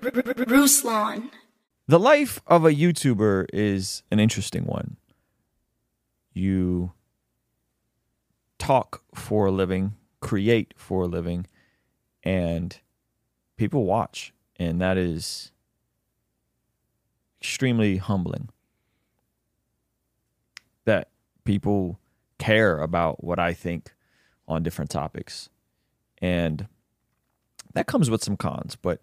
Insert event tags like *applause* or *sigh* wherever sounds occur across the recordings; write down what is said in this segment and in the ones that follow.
Ruslan. The life of a YouTuber is an interesting one. You talk for a living, create for a living, and people watch. And that is extremely humbling that people care about what I think on different topics. And that comes with some cons, but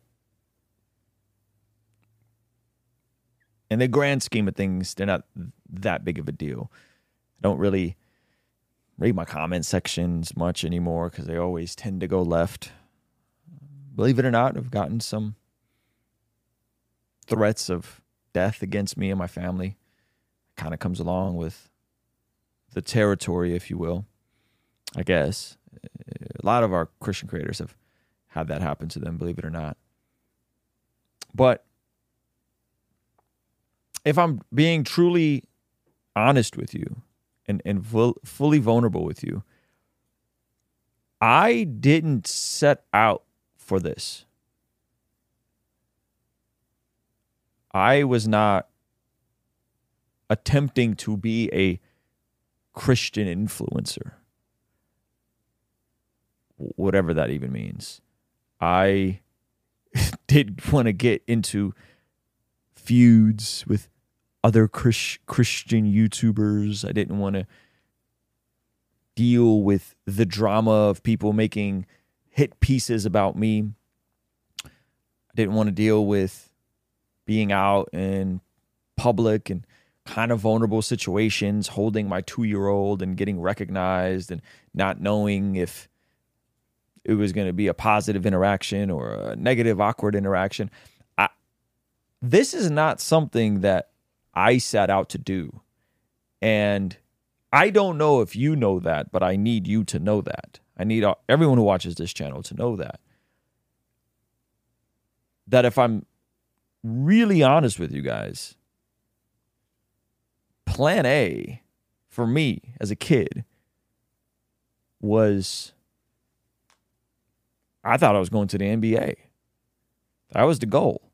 in the grand scheme of things, they're not that big of a deal. I don't really read my comment sections much anymore because they always tend to go left. Believe it or not, I've gotten some threats of death against me and my family. Kind of comes along with the territory, if you will. I guess a lot of our Christian creators have had that happen to them, believe it or not. But if I'm being truly honest with you and, and fully vulnerable with you, I didn't set out for this. I was not attempting to be a Christian influencer, whatever that even means. I *laughs* did want to get into feuds with other Chris, Christian YouTubers. I didn't want to deal with the drama of people making hit pieces about me. I didn't want to deal with being out in public and kind of vulnerable situations, holding my two year old and getting recognized and not knowing if it was going to be a positive interaction or a negative, awkward interaction. This is not something that I set out to do. And I don't know if you know that, but I need you to know that. I need everyone who watches this channel to know that. That if I'm really honest with you guys, plan A for me as a kid was I thought I was going to the NBA. That was the goal.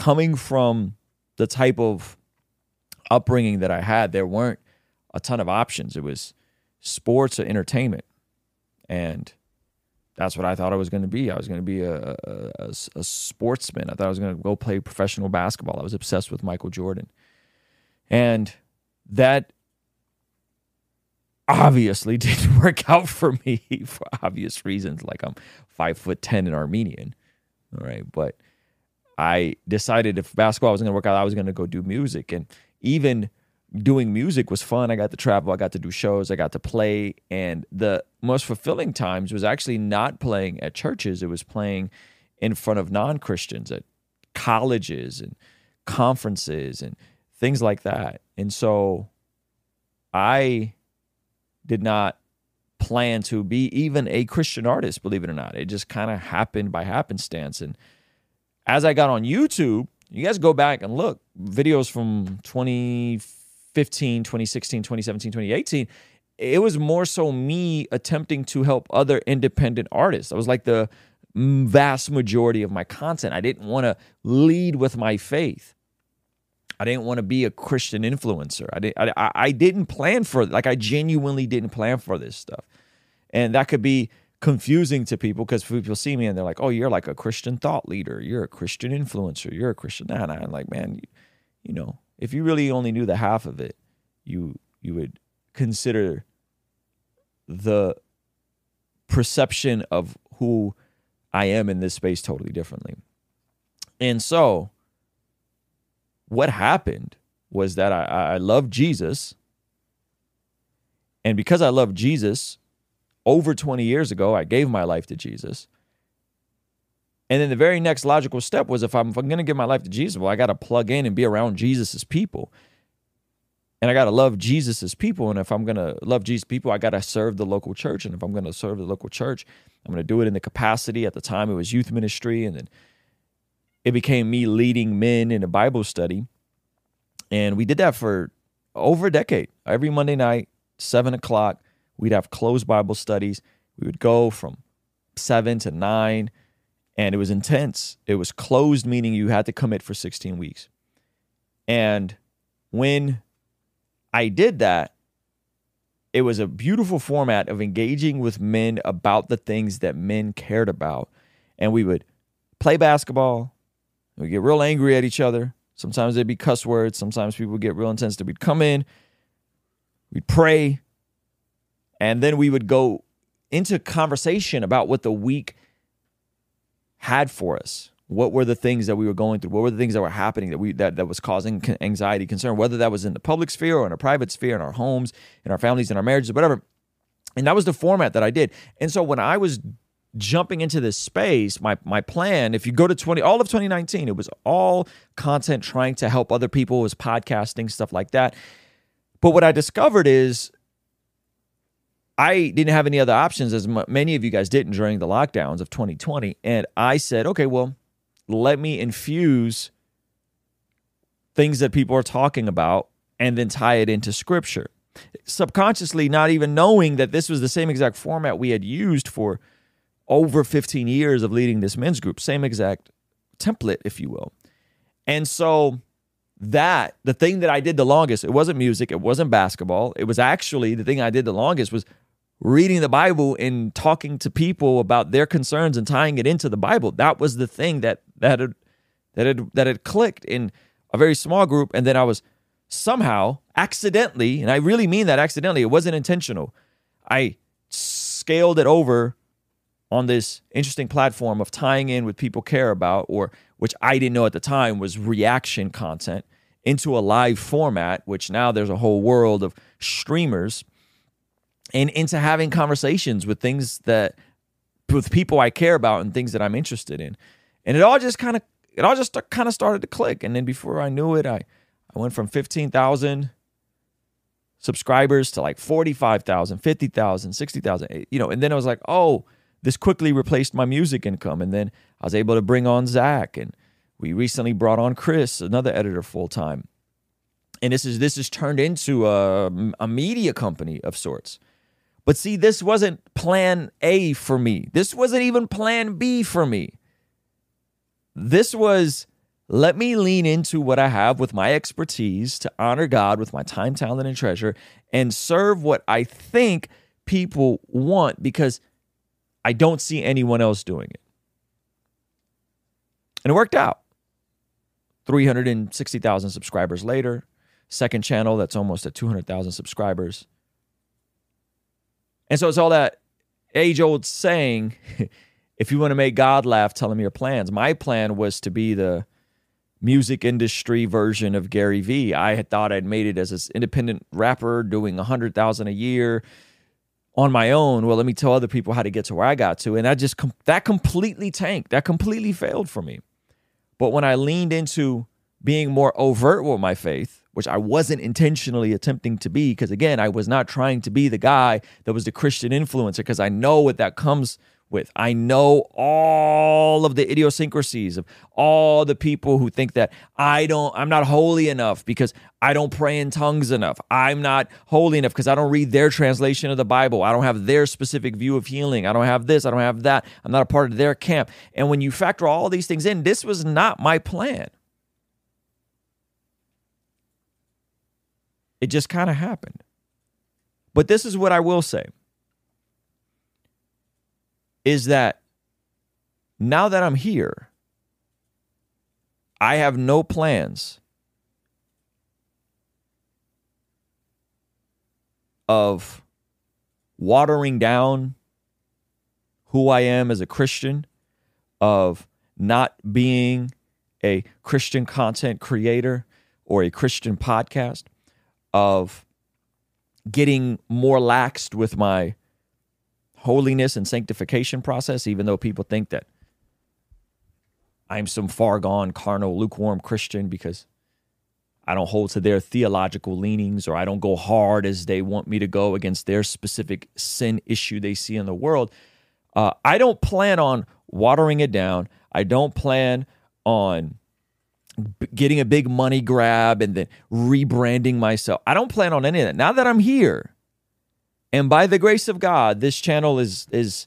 Coming from the type of upbringing that I had, there weren't a ton of options. It was sports or entertainment. And that's what I thought I was going to be. I was going to be a, a, a, sportsman. I thought I was going to go play professional basketball. I was obsessed with Michael Jordan. And that obviously *laughs* didn't work out for me *laughs* for obvious reasons. Like I'm five foot ten and Armenian. All right. But I decided if basketball wasn't gonna work out, I was gonna go do music. And even doing music was fun. I got to travel, I got to do shows, I got to play. And the most fulfilling times was actually not playing at churches, it was playing in front of non Christians at colleges and conferences and things like that. And so I did not plan to be even a Christian artist, believe it or not. It just kind of happened by happenstance. And as I got on YouTube, you guys go back and look videos from 2015, 2016, 2017, 2018. It was more so me attempting to help other independent artists. I was like the vast majority of my content. I didn't want to lead with my faith. I didn't want to be a Christian influencer. I didn't. I, I didn't plan for like I genuinely didn't plan for this stuff, and that could be confusing to people because people see me and they're like, "Oh, you're like a Christian thought leader. You're a Christian influencer. You're a Christian." Nah. I'm like, man, you, you know, if you really only knew the half of it, you you would consider the perception of who I am in this space totally differently. And so what happened was that I, I love Jesus. And because I love Jesus, over 20 years ago, I gave my life to Jesus. And then the very next logical step was if I'm, I'm going to give my life to Jesus, well, I got to plug in and be around Jesus's people. And I got to love Jesus's people. And if I'm going to love Jesus' people, I got to serve the local church. And if I'm going to serve the local church, I'm going to do it in the capacity. At the time, it was youth ministry. And then it became me leading men in a Bible study. And we did that for over a decade. Every Monday night, seven o'clock, we'd have closed Bible studies. We would go from seven to nine, and it was intense. It was closed, meaning you had to commit for 16 weeks. And when I did that, it was a beautiful format of engaging with men about the things that men cared about. And we would play basketball, we get real angry at each other. Sometimes there'd be cuss words. Sometimes people would get real intense. That We'd come in, we'd pray, and then we would go into conversation about what the week had for us. What were the things that we were going through? What were the things that were happening that we that, that was causing anxiety, concern, whether that was in the public sphere or in a private sphere, in our homes, in our families, in our marriages, whatever. And that was the format that I did. And so when I was jumping into this space, my my plan, if you go to 20 all of 2019, it was all content trying to help other people, it was podcasting, stuff like that. But what I discovered is I didn't have any other options, as many of you guys didn't during the lockdowns of 2020. And I said, okay, well, let me infuse things that people are talking about and then tie it into scripture. Subconsciously, not even knowing that this was the same exact format we had used for over 15 years of leading this men's group, same exact template, if you will. And so, that the thing that I did the longest, it wasn't music, it wasn't basketball. It was actually the thing I did the longest was reading the Bible and talking to people about their concerns and tying it into the Bible. That was the thing that that had that had that had clicked in a very small group, and then I was somehow accidentally, and I really mean that accidentally. It wasn't intentional. I scaled it over on this interesting platform of tying in with people care about, or which I didn't know at the time was reaction content, into a live format, which now there's a whole world of streamers and into having conversations with things that with people I care about and things that I'm interested in. And it all just kind of it all just kind of started to click. And then before I knew it, I I went from 15,000 subscribers to like 45,000, 50,000, 60,000, eh, you know, and then I was like, "Oh, this quickly replaced my music income." And then I was able to bring on Zach and we recently brought on Chris, another editor full time. And this is this is turned into a, a media company of sorts. But see, this wasn't plan A for me. This wasn't even plan B for me. This was let me lean into what I have with my expertise to honor God with my time, talent, and treasure and serve what I think people want because I don't see anyone else doing it. And it worked out. 360,000 subscribers later, second channel that's almost at 200,000 subscribers. And so it's all that age old saying *laughs* if you want to make God laugh, tell him your plans. My plan was to be the music industry version of Gary Vee. I had thought I'd made it as an independent rapper doing a hundred thousand a year on my own. Well, let me tell other people how to get to where I got to. And that just, that completely tanked. That completely failed for me. But when I leaned into being more overt with my faith, which I wasn't intentionally attempting to be, because again, I was not trying to be the guy that was the Christian influencer, because I know what that comes with. I know all of the idiosyncrasies of all the people who think that I don't, I'm not holy enough because I don't pray in tongues enough. I'm not holy enough because I don't read their translation of the Bible. I don't have their specific view of healing. I don't have this. I don't have that. I'm not a part of their camp. And when you factor all these things in, this was not my plan. It just kind of happened. But this is what I will say is that now that I'm here, I have no plans of watering down who I am as a Christian, of not being a Christian content creator or a Christian podcast of getting more laxed with my holiness and sanctification process, even though people think that I'm some far gone, carnal, lukewarm Christian because I don't hold to their theological leanings or I don't go hard as they want me to go against their specific sin issue they see in the world. Uh, I don't plan on watering it down. I don't plan on getting a big money grab and then rebranding myself. I don't plan on any of that. Now that I'm here, and by the grace of God, this channel is is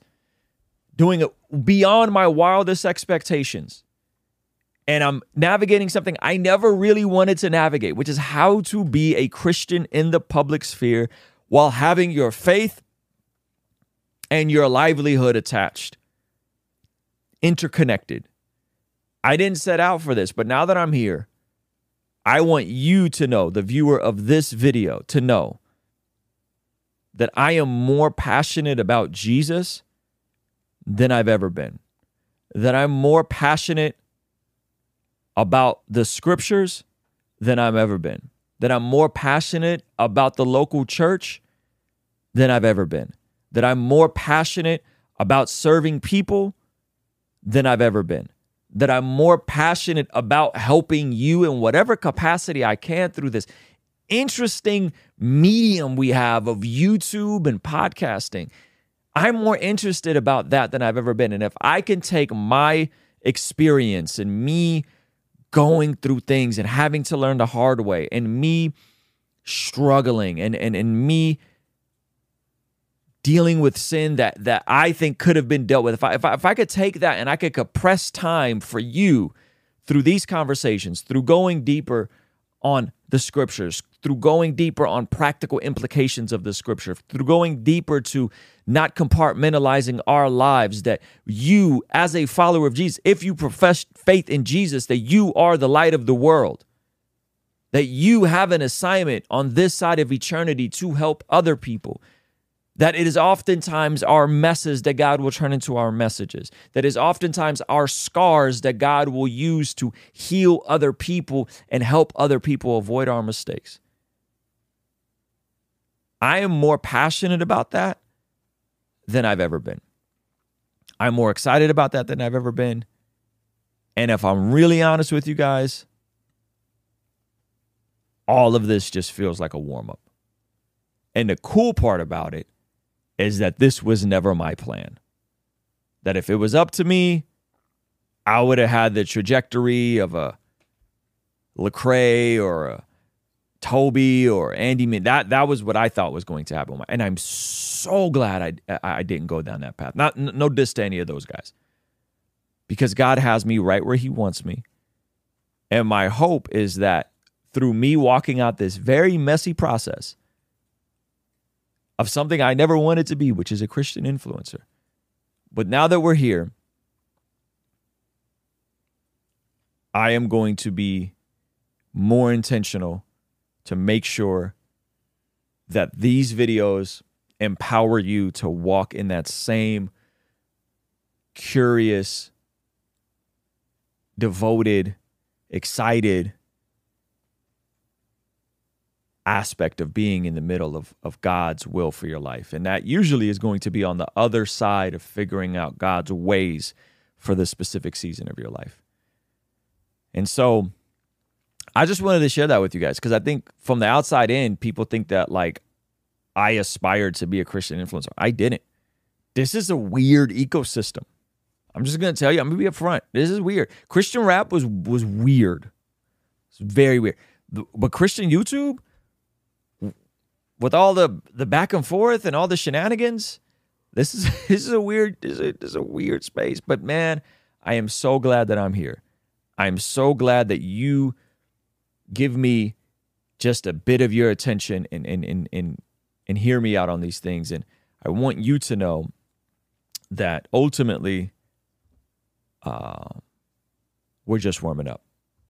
doing it beyond my wildest expectations. And I'm navigating something I never really wanted to navigate, which is how to be a Christian in the public sphere while having your faith and your livelihood attached, interconnected. I didn't set out for this, but now that I'm here, I want you to know, the viewer of this video, to know that I am more passionate about Jesus than I've ever been. That I'm more passionate about the scriptures than I've ever been. That I'm more passionate about the local church than I've ever been. That I'm more passionate about serving people than I've ever been. That I'm more passionate about helping you in whatever capacity I can through this interesting medium we have of YouTube and podcasting. I'm more interested about that than I've ever been. And if I can take my experience and me going through things and having to learn the hard way and me struggling and and, and me dealing with sin that that I think could have been dealt with. If I, if I if I could take that and I could compress time for you through these conversations, through going deeper on the scriptures, through going deeper on practical implications of the scripture, through going deeper to not compartmentalizing our lives, that you, as a follower of Jesus, if you profess faith in Jesus, that you are the light of the world, that you have an assignment on this side of eternity to help other people, that it is oftentimes our messes that God will turn into our messages. That is oftentimes our scars that God will use to heal other people and help other people avoid our mistakes. I am more passionate about that than I've ever been. I'm more excited about that than I've ever been. And if I'm really honest with you guys, all of this just feels like a warm up. And the cool part about it is that this was never my plan. That if it was up to me, I would have had the trajectory of a Lecrae or a Toby or Andy. That that was what I thought was going to happen, and I'm so glad I I didn't go down that path. Not no diss to any of those guys, because God has me right where He wants me, and my hope is that through me walking out this very messy process, of something I never wanted to be, which is a Christian influencer. But now that we're here, I am going to be more intentional to make sure that these videos empower you to walk in that same curious, devoted, excited, aspect of being in the middle of, of God's will for your life. And that usually is going to be on the other side of figuring out God's ways for the specific season of your life. And so I just wanted to share that with you guys because I think from the outside in, people think that like I aspired to be a Christian influencer. I didn't. This is a weird ecosystem. I'm just gonna tell you, I'm gonna be upfront. This is weird. Christian rap was was weird. It's very weird. But Christian YouTube, with all the the back and forth and all the shenanigans, this is *laughs* this is a weird this is a, this is a weird space. But man, I am so glad that I'm here. I'm so glad that you give me just a bit of your attention and and and and, and hear me out on these things. And I want you to know that ultimately, uh, we're just warming up.